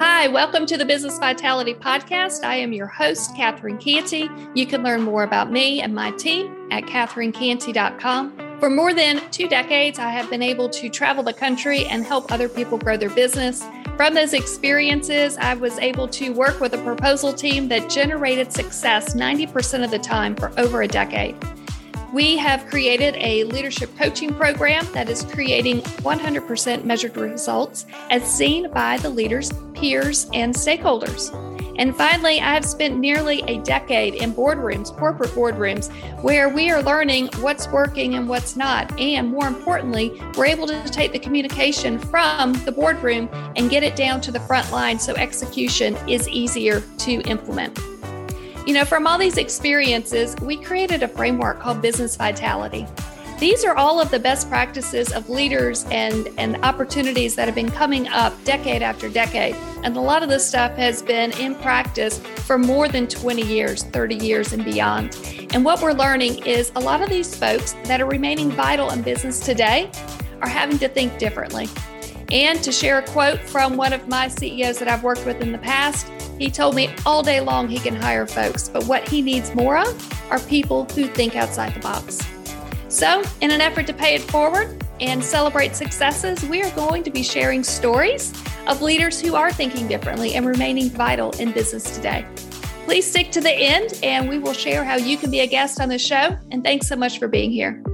Hi, welcome to the Business Vitality Podcast. I am your host, Catherine Canty. You can learn more about me and my team at catherinecanty.com. For more than two decades, I have been able to travel the country and help other people grow their business. From those experiences, I was able to work with a proposal team that generated success 90% of the time for over a decade. We have created a leadership coaching program that is creating 100% measured results as seen by the leaders, peers, and stakeholders. And finally, I have spent nearly a decade in boardrooms, corporate boardrooms, where we are learning what's working and what's not. And more importantly, we're able to take the communication from the boardroom and get it down to the front line so execution is easier to implement. You know, from all these experiences, we created a framework called Business Vitality. These are all of the best practices of leaders and, and opportunities that have been coming up decade after decade. And a lot of this stuff has been in practice for more than 20 years, 30 years, and beyond. And what we're learning is a lot of these folks that are remaining vital in business today are having to think differently. And to share a quote from one of my CEOs that I've worked with in the past, he told me all day long he can hire folks, but what he needs more of are people who think outside the box. So, in an effort to pay it forward and celebrate successes, we are going to be sharing stories of leaders who are thinking differently and remaining vital in business today. Please stick to the end, and we will share how you can be a guest on the show. And thanks so much for being here.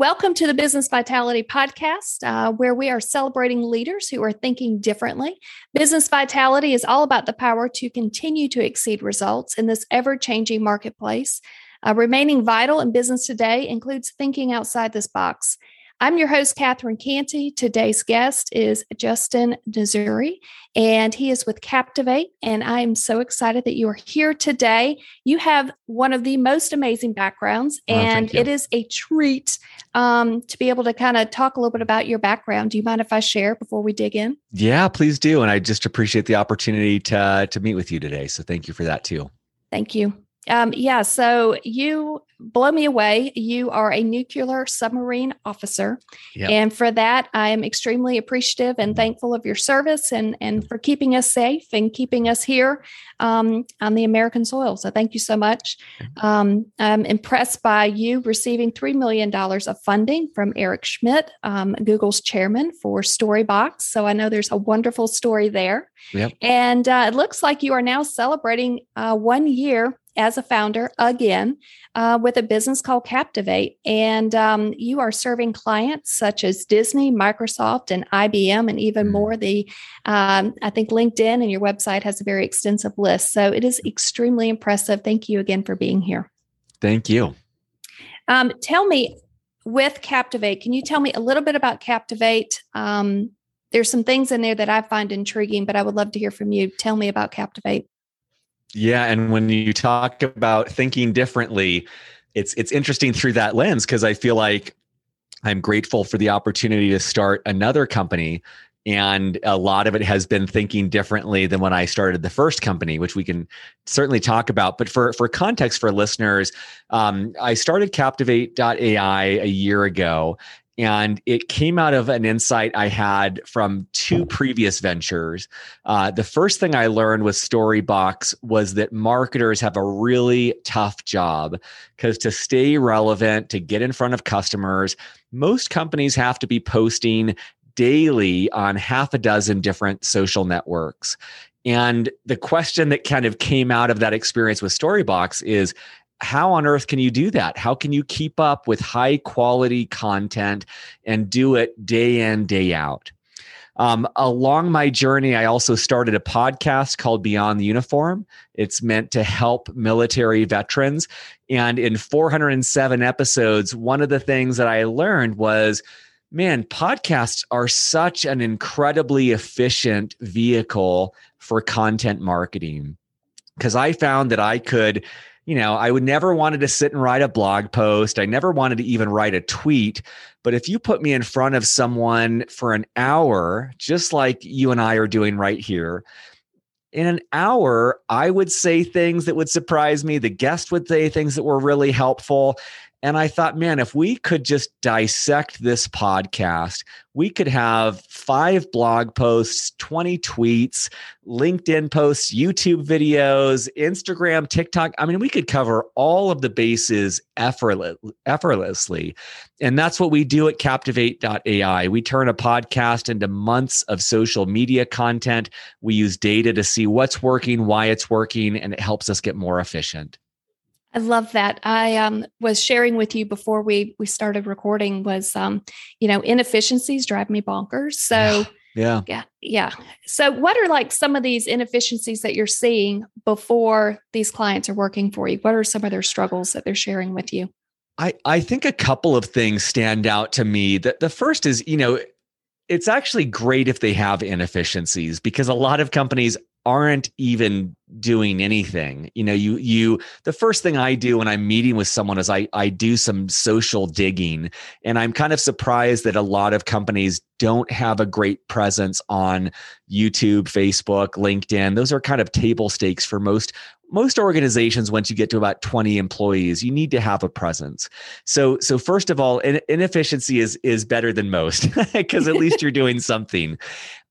Welcome to the Business Vitality Podcast, uh, where we are celebrating leaders who are thinking differently. Business Vitality is all about the power to continue to exceed results in this ever changing marketplace. Uh, remaining vital in business today includes thinking outside this box I'm your host, Catherine Canty. Today's guest is Justin Nassiri, and he is with Captivate. And I'm so excited that you are here today. You have one of the most amazing backgrounds, oh, and it is a treat um, to be able to kind of talk a little bit about your background. Do you mind if I share before we dig in? Yeah, please do. And I just appreciate the opportunity to, to meet with you today. So thank you for that too. Thank you. Um, yeah, so you blow me away. You are a nuclear submarine officer. Yep. And for that, I am extremely appreciative and mm-hmm. thankful of your service and, and for keeping us safe and keeping us here um, on the American soil. So thank you so much. Mm-hmm. Um, I'm impressed by you receiving $3 million of funding from Eric Schmidt, um, Google's chairman for Storybox. So I know there's a wonderful story there. Yep. And uh, it looks like you are now celebrating uh, one year as a founder again uh, with a business called Captivate. And um, you are serving clients such as Disney, Microsoft, and IBM, and even mm. more. The um, I think LinkedIn and your website has a very extensive list. So it is extremely impressive. Thank you again for being here. Thank you. Um, tell me, with Captivate, can you tell me a little bit about Captivate? Um, there's some things in there that I find intriguing, but I would love to hear from you. Tell me about Captivate. Yeah, and when you talk about thinking differently, it's it's interesting through that lens because I feel like I'm grateful for the opportunity to start another company and a lot of it has been thinking differently than when I started the first company, which we can certainly talk about. But for for context for listeners, um, I started Captivate.ai a year ago, and it came out of an insight I had from two previous ventures. Uh, the first thing I learned with Storybox was that marketers have a really tough job because to stay relevant, to get in front of customers, most companies have to be posting daily on half a dozen different social networks. And the question that kind of came out of that experience with Storybox is how on earth can you do that? How can you keep up with high quality content and do it day in, day out? Um, along my journey, I also started a podcast called Beyond the Uniform. It's meant to help military veterans. And in 407 episodes, one of the things that I learned was man, podcasts are such an incredibly efficient vehicle for content marketing. Because I found that I could you know, I would never wanted to sit and write a blog post. I never wanted to even write a tweet. But if you put me in front of someone for an hour, just like you and I are doing right here, in an hour, I would say things that would surprise me. The guest would say things that were really helpful. And I thought, man, if we could just dissect this podcast, we could have five blog posts, 20 tweets, LinkedIn posts, YouTube videos, Instagram, TikTok. I mean, we could cover all of the bases effortless, effortlessly. And that's what we do at Captivate.ai. We turn a podcast into months of social media content. We use data to see what's working, why it's working, and it helps us get more efficient. I love that. I um, was sharing with you before we we started recording was um, you know inefficiencies drive me bonkers. So yeah. yeah, yeah. So what are like some of these inefficiencies that you're seeing before these clients are working for you? What are some of their struggles that they're sharing with you? I I think a couple of things stand out to me. That the first is you know it's actually great if they have inefficiencies because a lot of companies aren't even doing anything. You know you you the first thing i do when i'm meeting with someone is i i do some social digging and i'm kind of surprised that a lot of companies don't have a great presence on youtube facebook linkedin. Those are kind of table stakes for most most organizations once you get to about 20 employees you need to have a presence. So so first of all inefficiency is is better than most because at least you're doing something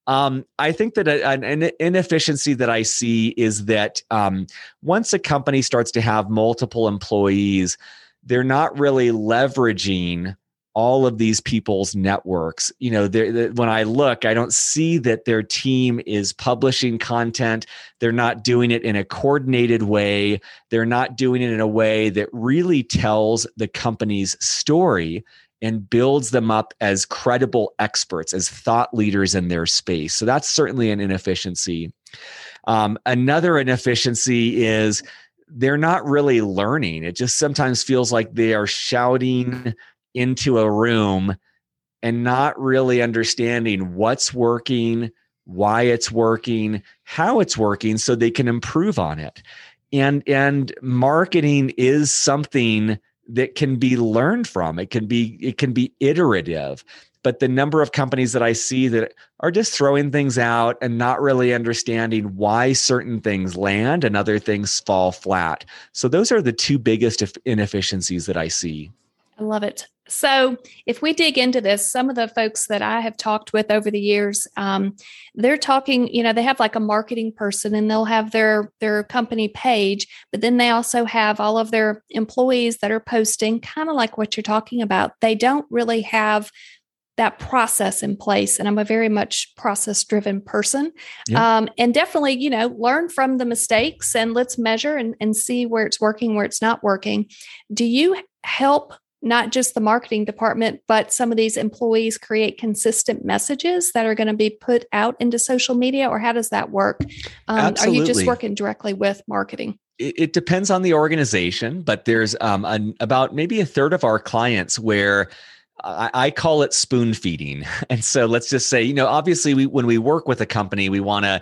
um, I think that an inefficiency that I see is that um, once a company starts to have multiple employees, they're not really leveraging all of these people's networks. You know, when I look, I don't see that their team is publishing content. They're not doing it in a coordinated way. They're not doing it in a way that really tells the company's story and builds them up as credible experts, as thought leaders in their space. So that's certainly an inefficiency. Um, another inefficiency is they're not really learning. It just sometimes feels like they are shouting into a room and not really understanding what's working, why it's working, how it's working so they can improve on it. And and marketing is something that can be learned from. It can be it can be iterative. But the number of companies that I see that are just throwing things out and not really understanding why certain things land and other things fall flat. So those are the two biggest inefficiencies that I see. I love it. So, if we dig into this, some of the folks that I have talked with over the years, um, they're talking. You know, they have like a marketing person, and they'll have their their company page, but then they also have all of their employees that are posting, kind of like what you're talking about. They don't really have that process in place and i'm a very much process driven person yeah. um, and definitely you know learn from the mistakes and let's measure and, and see where it's working where it's not working do you help not just the marketing department, but some of these employees create consistent messages that are going to be put out into social media, or how does that work? Um, are you just working directly with marketing? It, it depends on the organization, but there's um, an, about maybe a third of our clients where I, I call it spoon feeding. And so let's just say, you know, obviously, we when we work with a company, we want to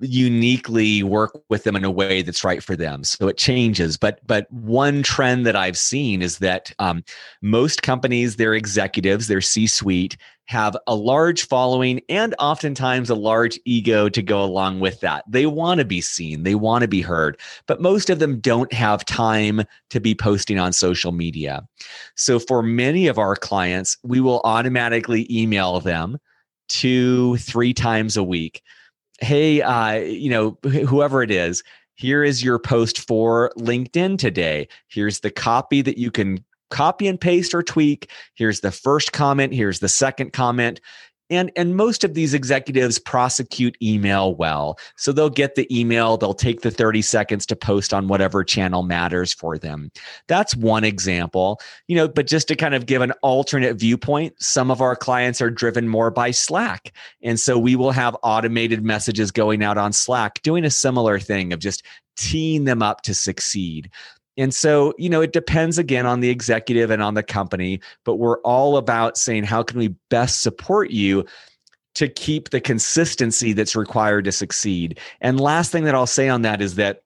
uniquely work with them in a way that's right for them. So it changes. But but one trend that i've seen is that um, most companies their executives their c suite have a large following and oftentimes a large ego to go along with that. They want to be seen. They want to be heard. But most of them don't have time to be posting on social media. So for many of our clients we will automatically email them two three times a week hey, uh, you know, whoever it is, here is your post for LinkedIn today. Here's the copy that you can copy and paste or tweak. Here's the first comment. Here's the second comment and and most of these executives prosecute email well. So they'll get the email they'll take the 30 seconds to post on whatever channel matters for them. That's one example you know but just to kind of give an alternate viewpoint some of our clients are driven more by slack. And so we will have automated messages going out on slack doing a similar thing of just teeing them up to succeed and so, you know, it depends again on the executive and on the company, but we're all about saying, how can we best support you to keep the consistency that's required to succeed? And last thing that I'll say on that is that,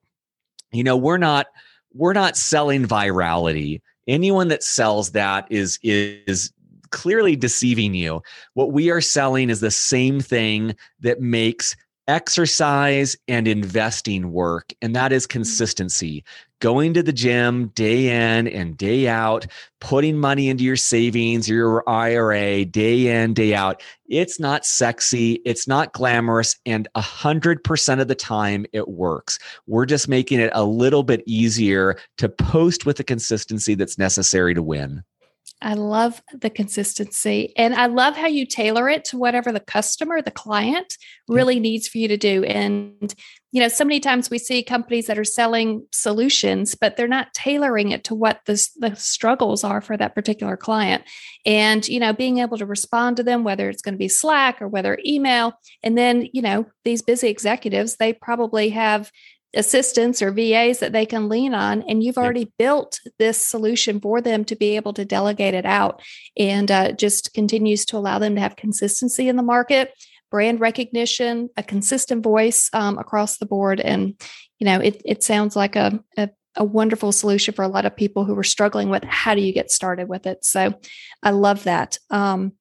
you know, we're not we're not selling virality. Anyone that sells that is is clearly deceiving you. What we are selling is the same thing that makes exercise and investing work, and that is mm-hmm. consistency. Going to the gym day in and day out, putting money into your savings, your IRA day in, day out. It's not sexy, it's not glamorous, and 100% of the time it works. We're just making it a little bit easier to post with the consistency that's necessary to win. I love the consistency and I love how you tailor it to whatever the customer, the client really needs for you to do. And, you know, so many times we see companies that are selling solutions, but they're not tailoring it to what the, the struggles are for that particular client. And, you know, being able to respond to them, whether it's going to be Slack or whether email. And then, you know, these busy executives, they probably have assistants or VAs that they can lean on, and you've already built this solution for them to be able to delegate it out, and uh, just continues to allow them to have consistency in the market, brand recognition, a consistent voice um, across the board, and you know it it sounds like a, a a wonderful solution for a lot of people who were struggling with how do you get started with it. So I love that. Um,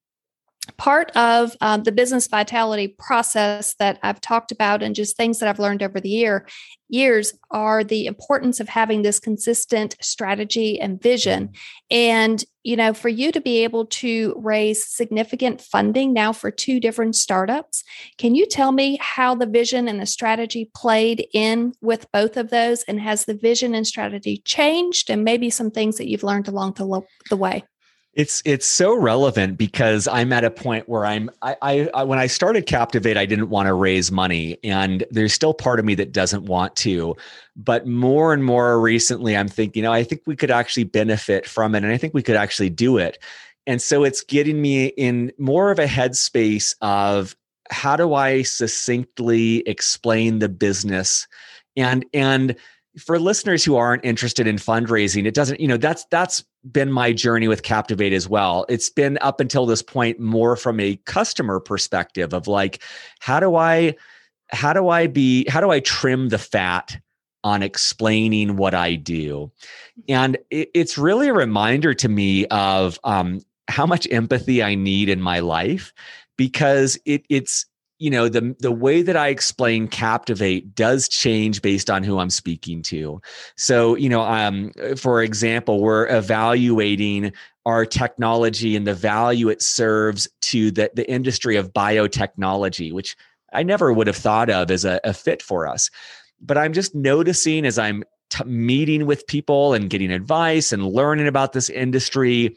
part of um, the business vitality process that I've talked about and just things that I've learned over the year years are the importance of having this consistent strategy and vision. And you know for you to be able to raise significant funding now for two different startups can you tell me how the vision and the strategy played in with both of those? And has the vision and strategy changed? And maybe some things that you've learned along the, lo- the way it's it's so relevant because I'm at a point where I'm I, I, I when I started Captivate, I didn't want to raise money, and there's still part of me that doesn't want to. But more and more recently, I'm thinking, you know, I think we could actually benefit from it, and I think we could actually do it. And so it's getting me in more of a headspace of how do I succinctly explain the business and and for listeners who aren't interested in fundraising it doesn't you know that's that's been my journey with captivate as well. It's been up until this point more from a customer perspective of like how do i how do i be how do i trim the fat on explaining what i do? And it, it's really a reminder to me of um, how much empathy i need in my life because it, it's you know the the way that I explain captivate does change based on who I'm speaking to. So you know, um, for example, we're evaluating our technology and the value it serves to the the industry of biotechnology, which I never would have thought of as a, a fit for us. But I'm just noticing as I'm t- meeting with people and getting advice and learning about this industry,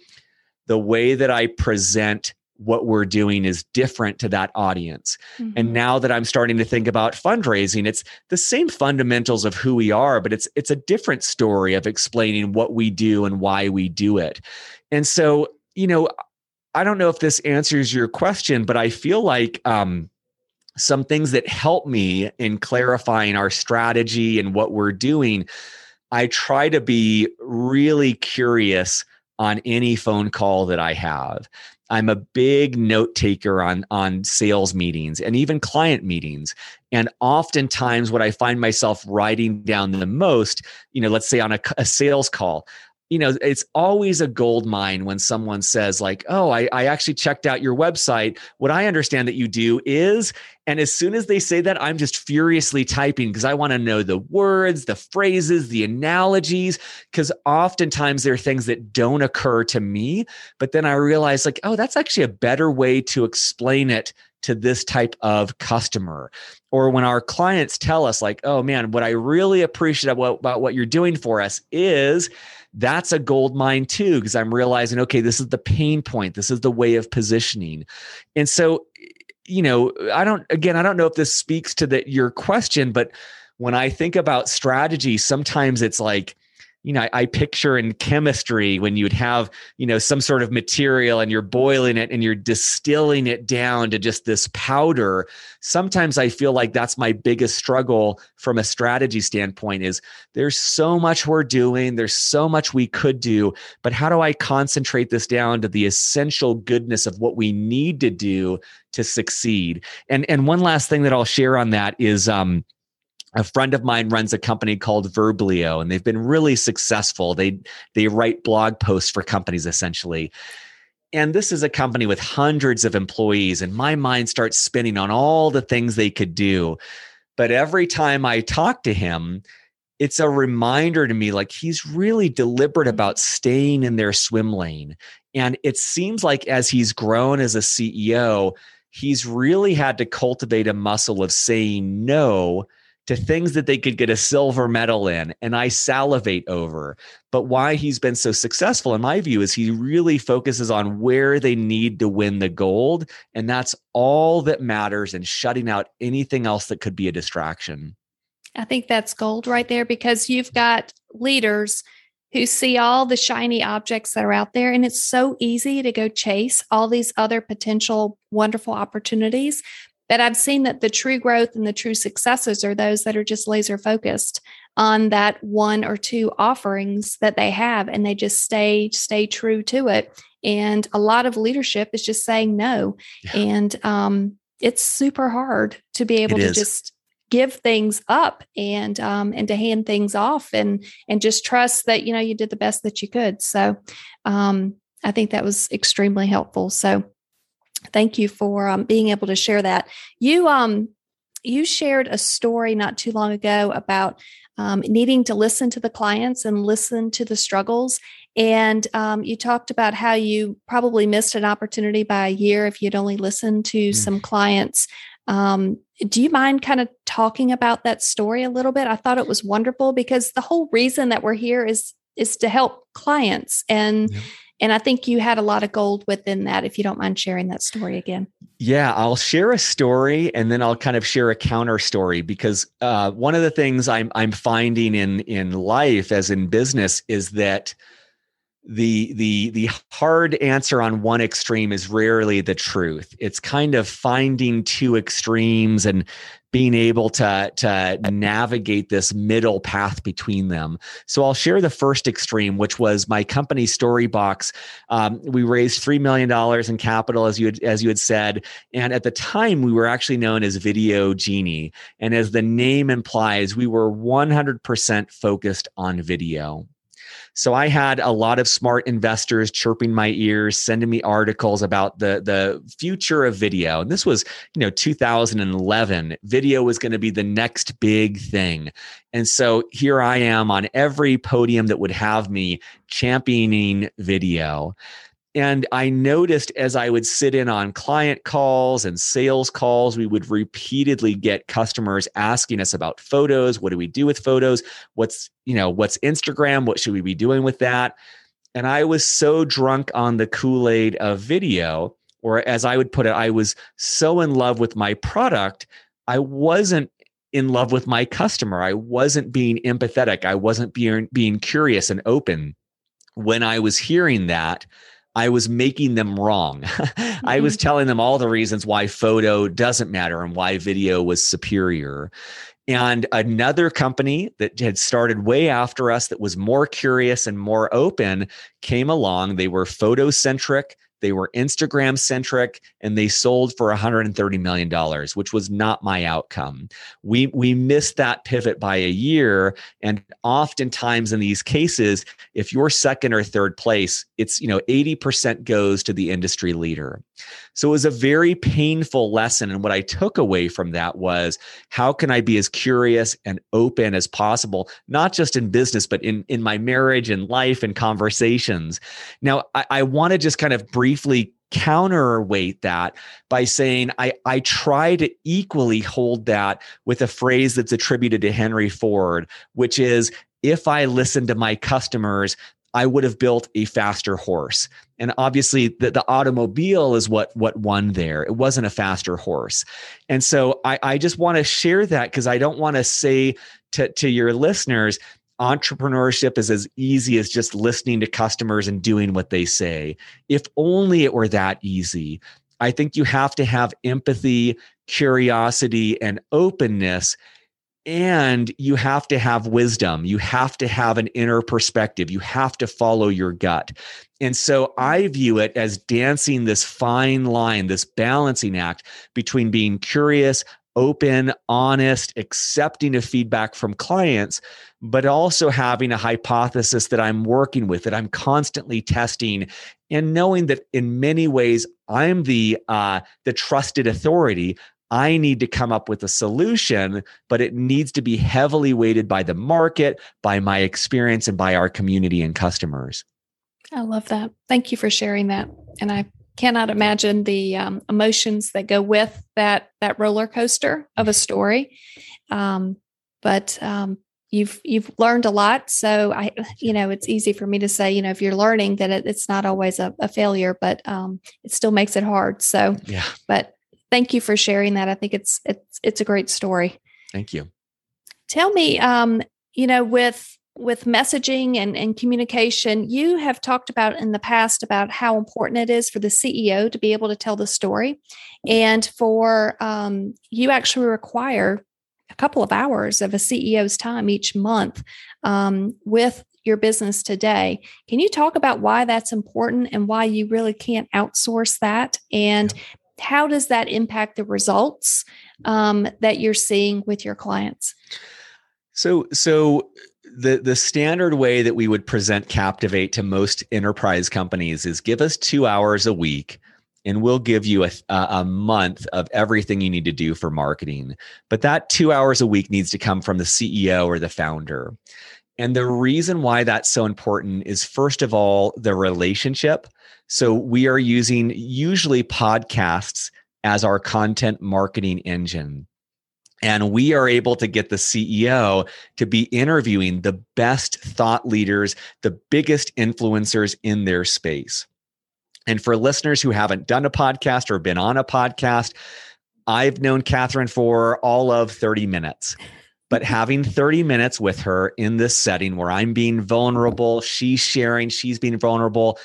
the way that I present what we're doing is different to that audience. Mm-hmm. And now that I'm starting to think about fundraising, it's the same fundamentals of who we are, but it's it's a different story of explaining what we do and why we do it. And so, you know, I don't know if this answers your question, but I feel like um, some things that help me in clarifying our strategy and what we're doing. I try to be really curious on any phone call that I have. I'm a big note taker on on sales meetings and even client meetings. And oftentimes, what I find myself writing down the most, you know, let's say on a, a sales call, you know it's always a gold mine when someone says like oh I, I actually checked out your website. What i understand that you do is and as soon as they say that i'm just furiously typing because i want to know the words the phrases the analogies because oftentimes there are things that don't occur to me but then i realize like oh that's actually a better way to explain it to this type of customer. Or when our clients tell us like oh man what i really appreciate about, about what you're doing for us is that's a gold mine too because i'm realizing okay this is the pain point this is the way of positioning. And so you know i don't again i don't know if this speaks to the, your question but when i think about strategy sometimes it's like you know, I, I, picture in chemistry when you'd have, you know, some sort of material and you're boiling it and you're distilling it down to just this powder. Sometimes I feel like that's my biggest struggle from a strategy standpoint is there's so much we're doing, there's so much we could do, but how do I concentrate this down to the essential goodness of what we need to do to succeed? And and one last thing that I'll share on that is um a friend of mine runs a company called Verblio, and they've been really successful. They they write blog posts for companies essentially. and this is a company with hundreds of employees, and my mind starts spinning on all the things they could do. But every time I talk to him, it's a reminder to me like he's really deliberate about staying in their swim lane. And it seems like as he's grown as a CEO, he's really had to cultivate a muscle of saying no to things that they could get a silver medal in and I salivate over. But why he's been so successful, in my view, is he really focuses on where they need to win the gold. And that's all that matters and shutting out anything else that could be a distraction. I think that's gold right there because you've got leaders who see all the shiny objects that are out there. And it's so easy to go chase all these other potential wonderful opportunities. But I've seen that the true growth and the true successes are those that are just laser focused on that one or two offerings that they have and they just stay stay true to it. And a lot of leadership is just saying no. Yeah. And um, it's super hard to be able it to is. just give things up and um, and to hand things off and and just trust that you know you did the best that you could so um, i think that was extremely helpful so thank you for um, being able to share that you um you shared a story not too long ago about um, needing to listen to the clients and listen to the struggles and um, you talked about how you probably missed an opportunity by a year if you'd only listened to mm. some clients um, do you mind kind of talking about that story a little bit? I thought it was wonderful because the whole reason that we're here is is to help clients and yeah. And I think you had a lot of gold within that if you don't mind sharing that story again. Yeah, I'll share a story and then I'll kind of share a counter story because uh, one of the things I'm I'm finding in in life as in business is that the the the hard answer on one extreme is rarely the truth. It's kind of finding two extremes and being able to to navigate this middle path between them. So i'll share the first extreme which was my company storybox. Um, we raised $3 million in capital as you had, as you had said. And at the time we were actually known as VideoGenie. And as the name implies we were 100% focused on video so I had a lot of smart investors chirping my ears, sending me articles about the the future of video. And this was, you know, 2011. Video was going to be the next big thing. And so here I am on every podium that would have me championing video. And I noticed as I would sit in on client calls and sales calls, we would repeatedly get customers asking us about photos. What do we do with photos? What's, you know, what's Instagram? What should we be doing with that? And I was so drunk on the Kool Aid of video, or as I would put it, I was so in love with my product, I wasn't in love with my customer. I wasn't being empathetic. I wasn't being, being curious and open. When I was hearing that, I was making them wrong. mm-hmm. I was mm-hmm. telling them all the reasons why photo doesn't matter and why video was superior. And another company that had started way after us that was more curious and more open came along. They were photo centric. They were Instagram centric and they sold for $130 million, which was not my outcome. We, we missed that pivot by a year. And oftentimes in these cases, if you're second or third place, it's, you know, 80% goes to the industry leader. So it was a very painful lesson. And what I took away from that was how can I be as curious and open as possible, not just in business, but in, in my marriage and life and conversations. Now, I, I want to just kind of briefly counterweight that by saying I, I try to equally hold that with a phrase that's attributed to Henry Ford, which is if I listen to my customers, I would have built a faster horse. And obviously the, the automobile is what what won there. It wasn't a faster horse. And so I, I just want to share that because I don't want to say to, to your listeners, entrepreneurship is as easy as just listening to customers and doing what they say. If only it were that easy. I think you have to have empathy, curiosity, and openness. And you have to have wisdom. You have to have an inner perspective. You have to follow your gut. And so I view it as dancing this fine line, this balancing act between being curious, open, honest, accepting of feedback from clients, but also having a hypothesis that I'm working with, that I'm constantly testing, and knowing that in many ways I'm the uh, the trusted authority. I need to come up with a solution, but it needs to be heavily weighted by the market, by my experience, and by our community and customers. I love that. Thank you for sharing that. And I cannot imagine the um, emotions that go with that that roller coaster of a story. Um, but um, you've you've learned a lot, so I you know it's easy for me to say you know if you're learning that it, it's not always a, a failure, but um, it still makes it hard. So yeah, but thank you for sharing that. I think it's it's it's a great story. Thank you. Tell me, um, you know, with with messaging and, and communication, you have talked about in the past about how important it is for the CEO to be able to tell the story. And for um, you actually require a couple of hours of a CEO's time each month um, with your business today. Can you talk about why that's important and why you really can't outsource that? And how does that impact the results um, that you're seeing with your clients? So, so the the standard way that we would present Captivate to most enterprise companies is give us two hours a week and we'll give you a, a month of everything you need to do for marketing. But that two hours a week needs to come from the CEO or the founder. And the reason why that's so important is first of all, the relationship. So we are using usually podcasts as our content marketing engine. And we are able to get the CEO to be interviewing the best thought leaders, the biggest influencers in their space. And for listeners who haven't done a podcast or been on a podcast, I've known Catherine for all of 30 minutes. But having 30 minutes with her in this setting where I'm being vulnerable, she's sharing, she's being vulnerable,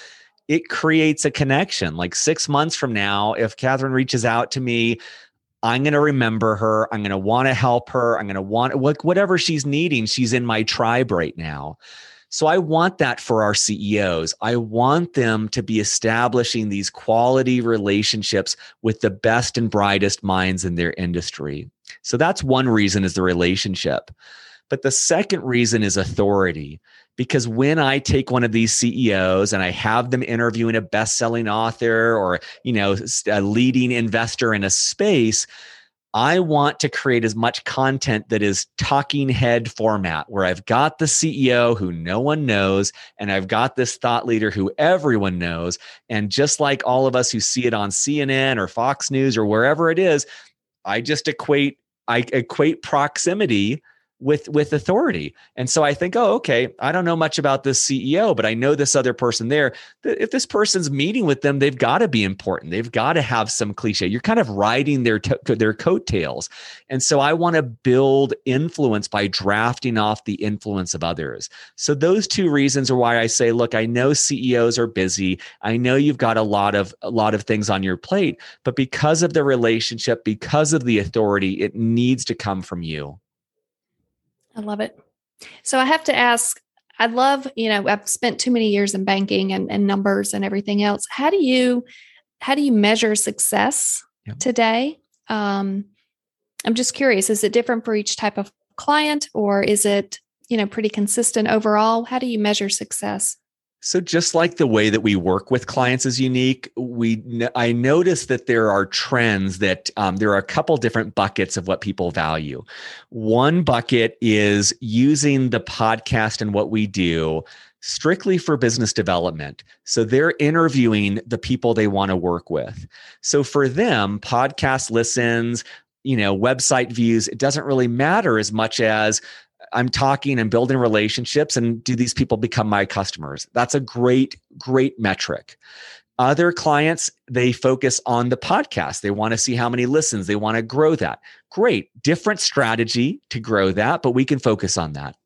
it creates a connection. Like six months from now, if Catherine reaches out to me, I'm going to remember her. I'm going to want to help her. I'm going to want whatever she's needing. She's in my tribe right now. So I want that for our CEOs. I want them to be establishing these quality relationships with the best and brightest minds in their industry. So that's one reason is the relationship. But the second reason is authority because when i take one of these ceos and i have them interviewing a best-selling author or you know a leading investor in a space I want to create as much content that is talking head format where I've got the CEO who no one knows and I've got this thought leader who everyone knows. And just like all of us who see it on CNN or Fox News or wherever it is, I just equate I equate proximity with with authority. And so i think oh okay i don't know much about this ceo but i know this other person there. If this person's meeting with them they've got to be important. They've got to have some cliche. You're kind of riding their their coattails. And so i want to build influence by drafting off the influence of others. So those two reasons are why i say look i know ceos are busy. I know you've got a lot of a lot of things on your plate but because of the relationship because of the authority it needs to come from you I love it. So I have to ask, I love, you know, I've spent too many years in banking and, and numbers and everything else. How do you how do you measure success yep. today? Um, I'm just curious, is it different for each type of client or is it, you know, pretty consistent overall? How do you measure success? So just like the way that we work with clients is unique, we I noticed that there are trends that um, there are a couple different buckets of what people value. One bucket is using the podcast and what we do strictly for business development. So they're interviewing the people they want to work with. So for them, podcast listens, you know, website views, it doesn't really matter as much as I'm talking and building relationships and do these people become my customers? That's a great, great metric. Other clients, they focus on the podcast. They want to see how many listens, they want to grow that. Great, different strategy to grow that, but we can focus on that.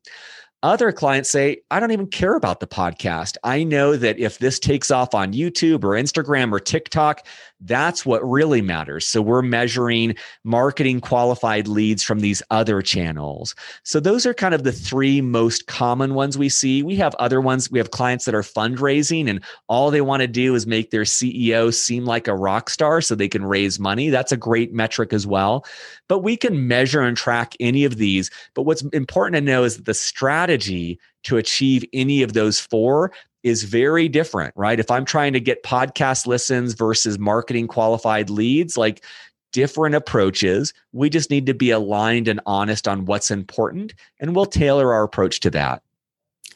Other clients say, I don't even care about the podcast. I know that if this takes off on YouTube or Instagram or TikTok, That's what really matters. So we're measuring marketing qualified leads from these other channels. So those are kind of the three most common ones we see. We have other ones. We have clients that are fundraising and all they want to do is make their CEO seem like a rock star so they can raise money. That's a great metric as well. But we can measure and track any of these. But what's important to know is that the strategy to achieve any of those four is very different, right? If I'm trying to get podcast listens versus marketing qualified leads, like different approaches. We just need to be aligned and honest on what's important, and we'll tailor our approach to that.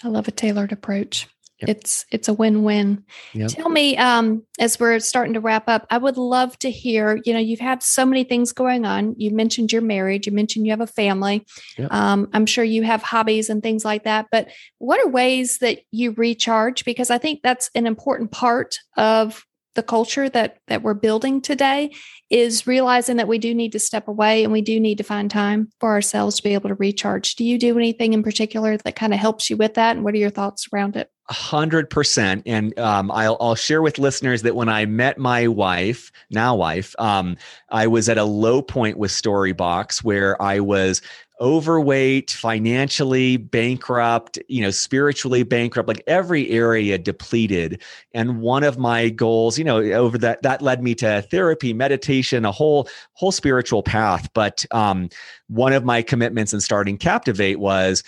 I love a tailored approach. Yep. It's it's a win-win. Yep. Tell me, um, as we're starting to wrap up, I would love to hear. You know, you've had so many things going on. You mentioned you're married. You mentioned you have a family. Yep. Um, I'm sure you have hobbies and things like that. But what are ways that you recharge? Because I think that's an important part of the culture that that we're building today is realizing that we do need to step away and we do need to find time for ourselves to be able to recharge. Do you do anything in particular that kind of helps you with that? And what are your thoughts around it? Hundred percent. And um, I'll, I'll share with listeners that when I met my wife, now wife, um, I was at a low point with Storybox where I was overweight, financially bankrupt, you know, spiritually bankrupt, like every area depleted. And one of my goals, you know, over that that led me to therapy, meditation, a whole whole spiritual path. But um, one of my commitments in starting Captivate was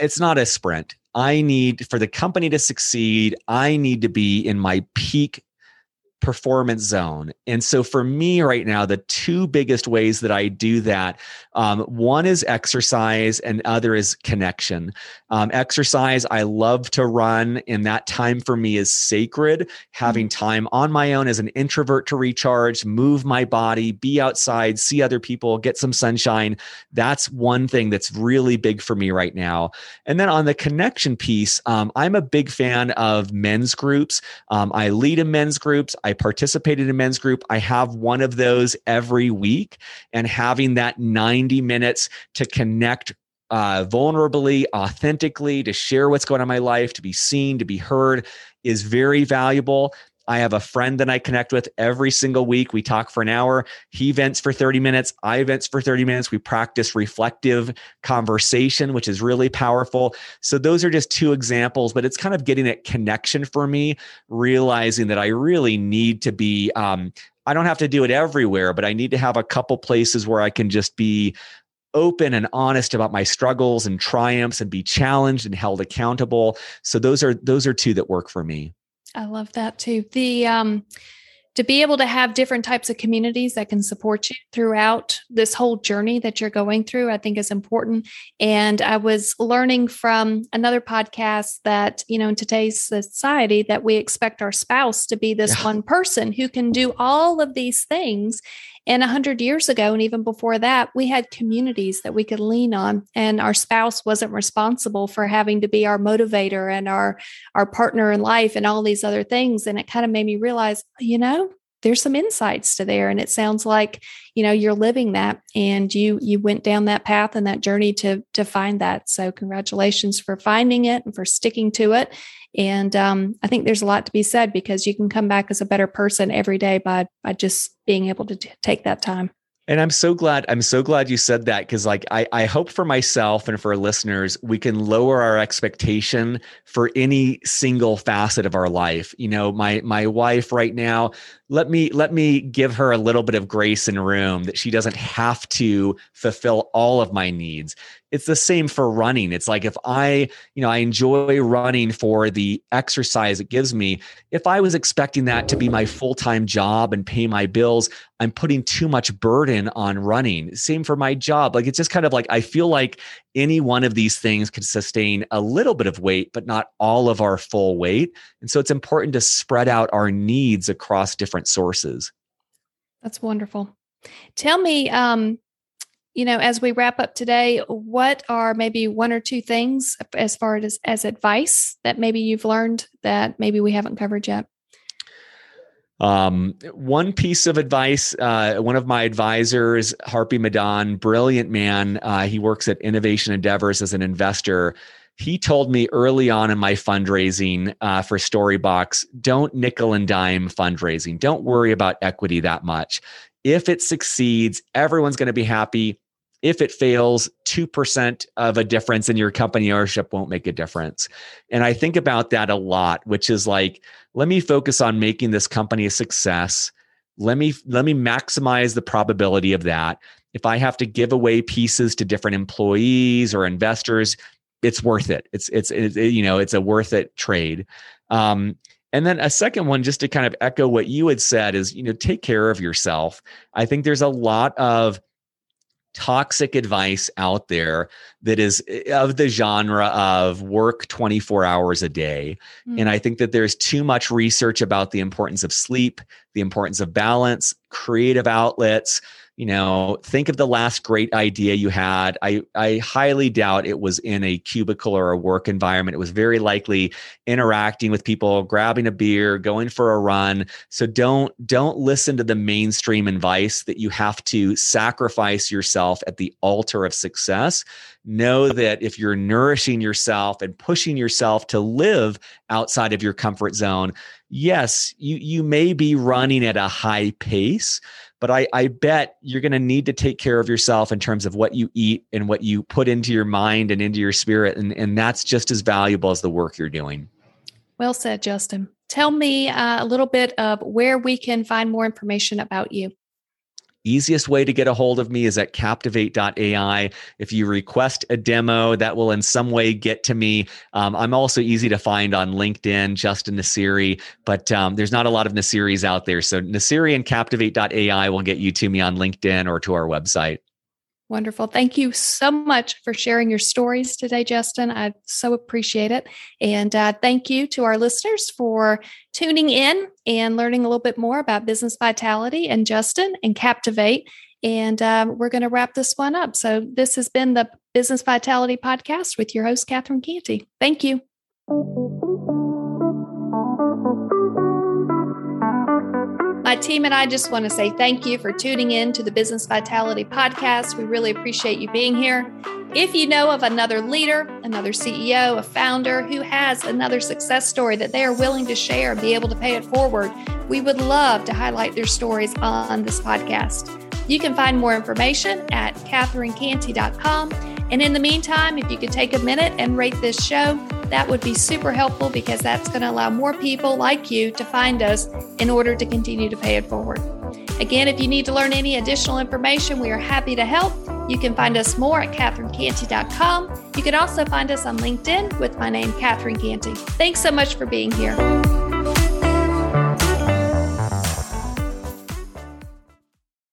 it's not a sprint. I need for the company to succeed, I need to be in my peak performance zone. And so for me right now, the two biggest ways that I do that um, one is exercise, and other is connection. Um, exercise, I love to run, and that time for me is sacred. Having mm-hmm. time on my own as an introvert to recharge, move my body, be outside, see other people, get some sunshine. That's one thing that's really big for me right now. And then on the connection piece, um, I'm a big fan of men's groups. Um, I lead a men's groups. I I participated in men's group. I have one of those every week, and having that 90 minutes to connect uh, vulnerably, authentically, to share what's going on in my life, to be seen, to be heard is very valuable. I have a friend that I connect with every single week. We talk for an hour. He vents for 30 minutes. I vents for 30 minutes. We practice reflective conversation, which is really powerful. So, those are just two examples, but it's kind of getting at connection for me, realizing that I really need to be, um, I don't have to do it everywhere, but I need to have a couple places where I can just be open and honest about my struggles and triumphs and be challenged and held accountable. So those are those are two that work for me. I love that too. The um to be able to have different types of communities that can support you throughout this whole journey that you're going through, I think is important. And I was learning from another podcast that, you know, in today's society, that we expect our spouse to be this yeah. one person who can do all of these things. And a hundred years ago, and even before that, we had communities that we could lean on, and our spouse wasn't responsible for having to be our motivator and our our partner in life and all these other things. And it kind of made me realize, you know, there's some insights to there. And it sounds like you know you're living that and you you went down that path and that journey to to find that. So congratulations for finding it and for sticking to it. And um, I think there's a lot to be said because you can come back as a better person every day by by just being able to t- take that time. And I'm so glad, I'm so glad you said that because like I, I hope for myself and for listeners, we can lower our expectation for any single facet of our life. You know, my my wife right now, let me let me give her a little bit of grace and room that she doesn't have to fulfill all of my needs it's the same for running. It's like if I, you know, I enjoy running for the exercise it gives me. If I was expecting that to be my full time job and pay my bills, I'm putting too much burden on running. Same for my job. Like it's just kind of like I feel like any one of these things could sustain a little bit of weight, but not all of our full weight. And so it's important to spread out our needs across different sources. That's wonderful. Tell me, um, you know, as we wrap up today, what are maybe one or two things as far as as advice that maybe you've learned that maybe we haven't covered yet? Um, one piece of advice, uh, one of my advisors, Happy Madan, brilliant man. Uh, he works at Innovation Endeavors as an investor. he told me early on in my fundraising uh, for Storybox don't nickel and dime fundraising. Don't worry about equity that much. If it succeeds, everyone's going to be happy. If it fails, 2% of a difference in your company ownership won't make a difference. And I think about that a lot, which is like, let me focus on making this company a success. Let me let me maximize the probability of that. If I have to give away pieces to different employees or investors, it's worth it. It's it's, it's you know it's a worth it trade. Um, and then a second one, just to kind of echo what you had said, is you know take care of yourself. I think there's a lot of toxic advice out there that is eh, of the genre of work 24 hours a day. Mm. And I think that there's too much research about the importance of sleep, the importance of balance, creative outlets, you know think of the last great idea you had. I i highly doubt it was in a cubicle or a work environment. It was very likely interacting with people grabbing a beer going for a run. So don't don't listen to the mainstream advice that you have to sacrifice yourself at the altar of success. Know that if you're nourishing yourself and pushing yourself to live outside of your comfort zone yes you you may be running at a high pace but I, I bet you're going to need to take care of yourself in terms of what you eat and what you put into your mind and into your spirit. And, and that's just as valuable as the work you're doing. Well said, Justin. Tell me uh, a little bit of where we can find more information about you. Easiest way to get a hold of me is at captivate.ai. If you request a demo, that will in some way get to me. Um, I'm also easy to find on LinkedIn, Justin Nassiri, but um, there's not a lot of Nassiris out there. So Nassiri and captivate.ai will get you to me on LinkedIn or to our website. Wonderful. Thank you so much for sharing your stories today, Justin. I so appreciate it. And uh, thank you to our listeners for tuning in and learning a little bit more about business vitality and Justin and Captivate. And um, we're going to wrap this one up. So, this has been the Business Vitality Podcast with your host, Catherine Canty. Thank you. My team and I just want to say thank you for tuning in to the Business Vitality Podcast. We really appreciate you being here. If you know of another leader, another CEO, a founder who has another success story that they are willing to share and be able to pay it forward, we would love to highlight their stories on this podcast. You can find more information at catherinecanty.com. And in the meantime, if you could take a minute and rate this show, that would be super helpful because that's going to allow more people like you to find us in order to continue to pay it forward. Again, if you need to learn any additional information, we are happy to help. You can find us more at catherinecanty.com. You can also find us on LinkedIn with my name, Catherine Canty. Thanks so much for being here.